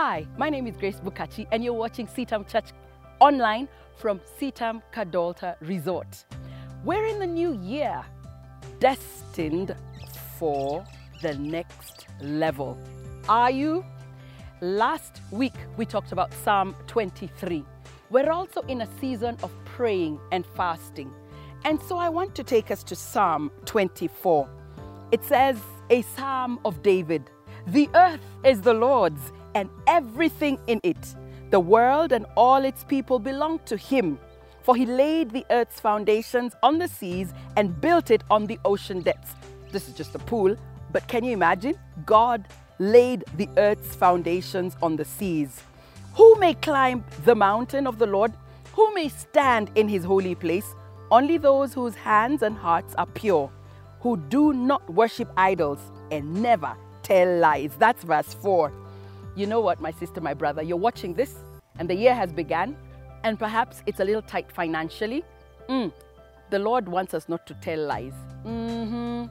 Hi, my name is Grace Bukachi, and you're watching CITAM Church online from CITAM Kadalta Resort. We're in the new year, destined for the next level. Are you? Last week we talked about Psalm 23. We're also in a season of praying and fasting. And so I want to take us to Psalm 24. It says, A psalm of David. The earth is the Lord's and everything in it. The world and all its people belong to him. For he laid the earth's foundations on the seas and built it on the ocean depths. This is just a pool, but can you imagine? God laid the earth's foundations on the seas. Who may climb the mountain of the Lord? Who may stand in his holy place? Only those whose hands and hearts are pure, who do not worship idols and never tell lies. That's verse 4. You know what, my sister, my brother, you're watching this and the year has begun, and perhaps it's a little tight financially. Mm, the Lord wants us not to tell lies. Mm-hmm.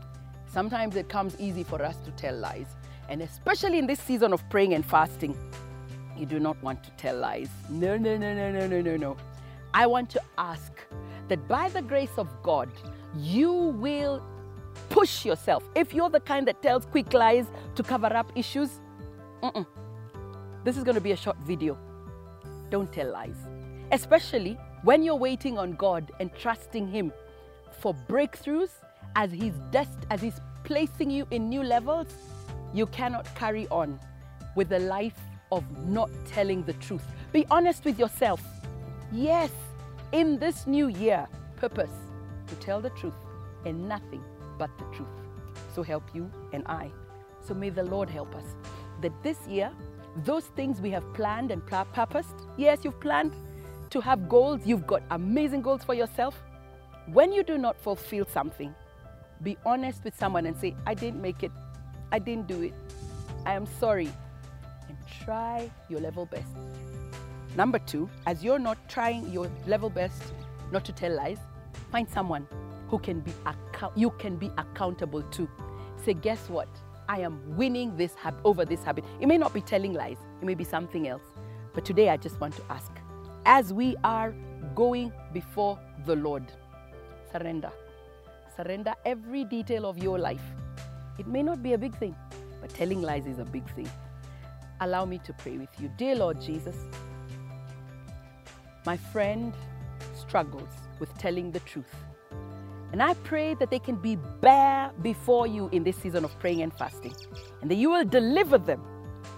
Sometimes it comes easy for us to tell lies. And especially in this season of praying and fasting, you do not want to tell lies. No, no, no, no, no, no, no, no. I want to ask that by the grace of God, you will push yourself. If you're the kind that tells quick lies to cover up issues, mm-mm. This is going to be a short video. Don't tell lies. Especially when you're waiting on God and trusting Him for breakthroughs as He's dest- as He's placing you in new levels, you cannot carry on with a life of not telling the truth. Be honest with yourself. Yes, in this new year, purpose to tell the truth and nothing but the truth. So help you and I. So may the Lord help us that this year, those things we have planned and purposed, yes, you've planned to have goals, you've got amazing goals for yourself. When you do not fulfill something, be honest with someone and say, I didn't make it, I didn't do it, I am sorry, and try your level best. Number two, as you're not trying your level best not to tell lies, find someone who can be you can be accountable to. Say, guess what? I am winning this over this habit. It may not be telling lies, it may be something else. But today I just want to ask as we are going before the Lord, surrender. Surrender every detail of your life. It may not be a big thing, but telling lies is a big thing. Allow me to pray with you. Dear Lord Jesus, my friend struggles with telling the truth. And I pray that they can be bare before you in this season of praying and fasting, and that you will deliver them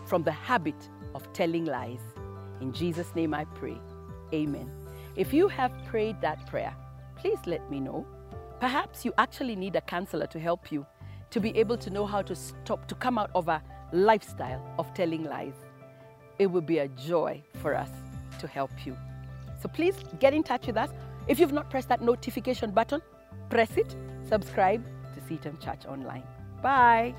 from the habit of telling lies. In Jesus' name I pray. Amen. If you have prayed that prayer, please let me know. Perhaps you actually need a counselor to help you to be able to know how to stop, to come out of a lifestyle of telling lies. It would be a joy for us to help you. So please get in touch with us. If you've not pressed that notification button, press it, subscribe to CITAM Church Online. Bye.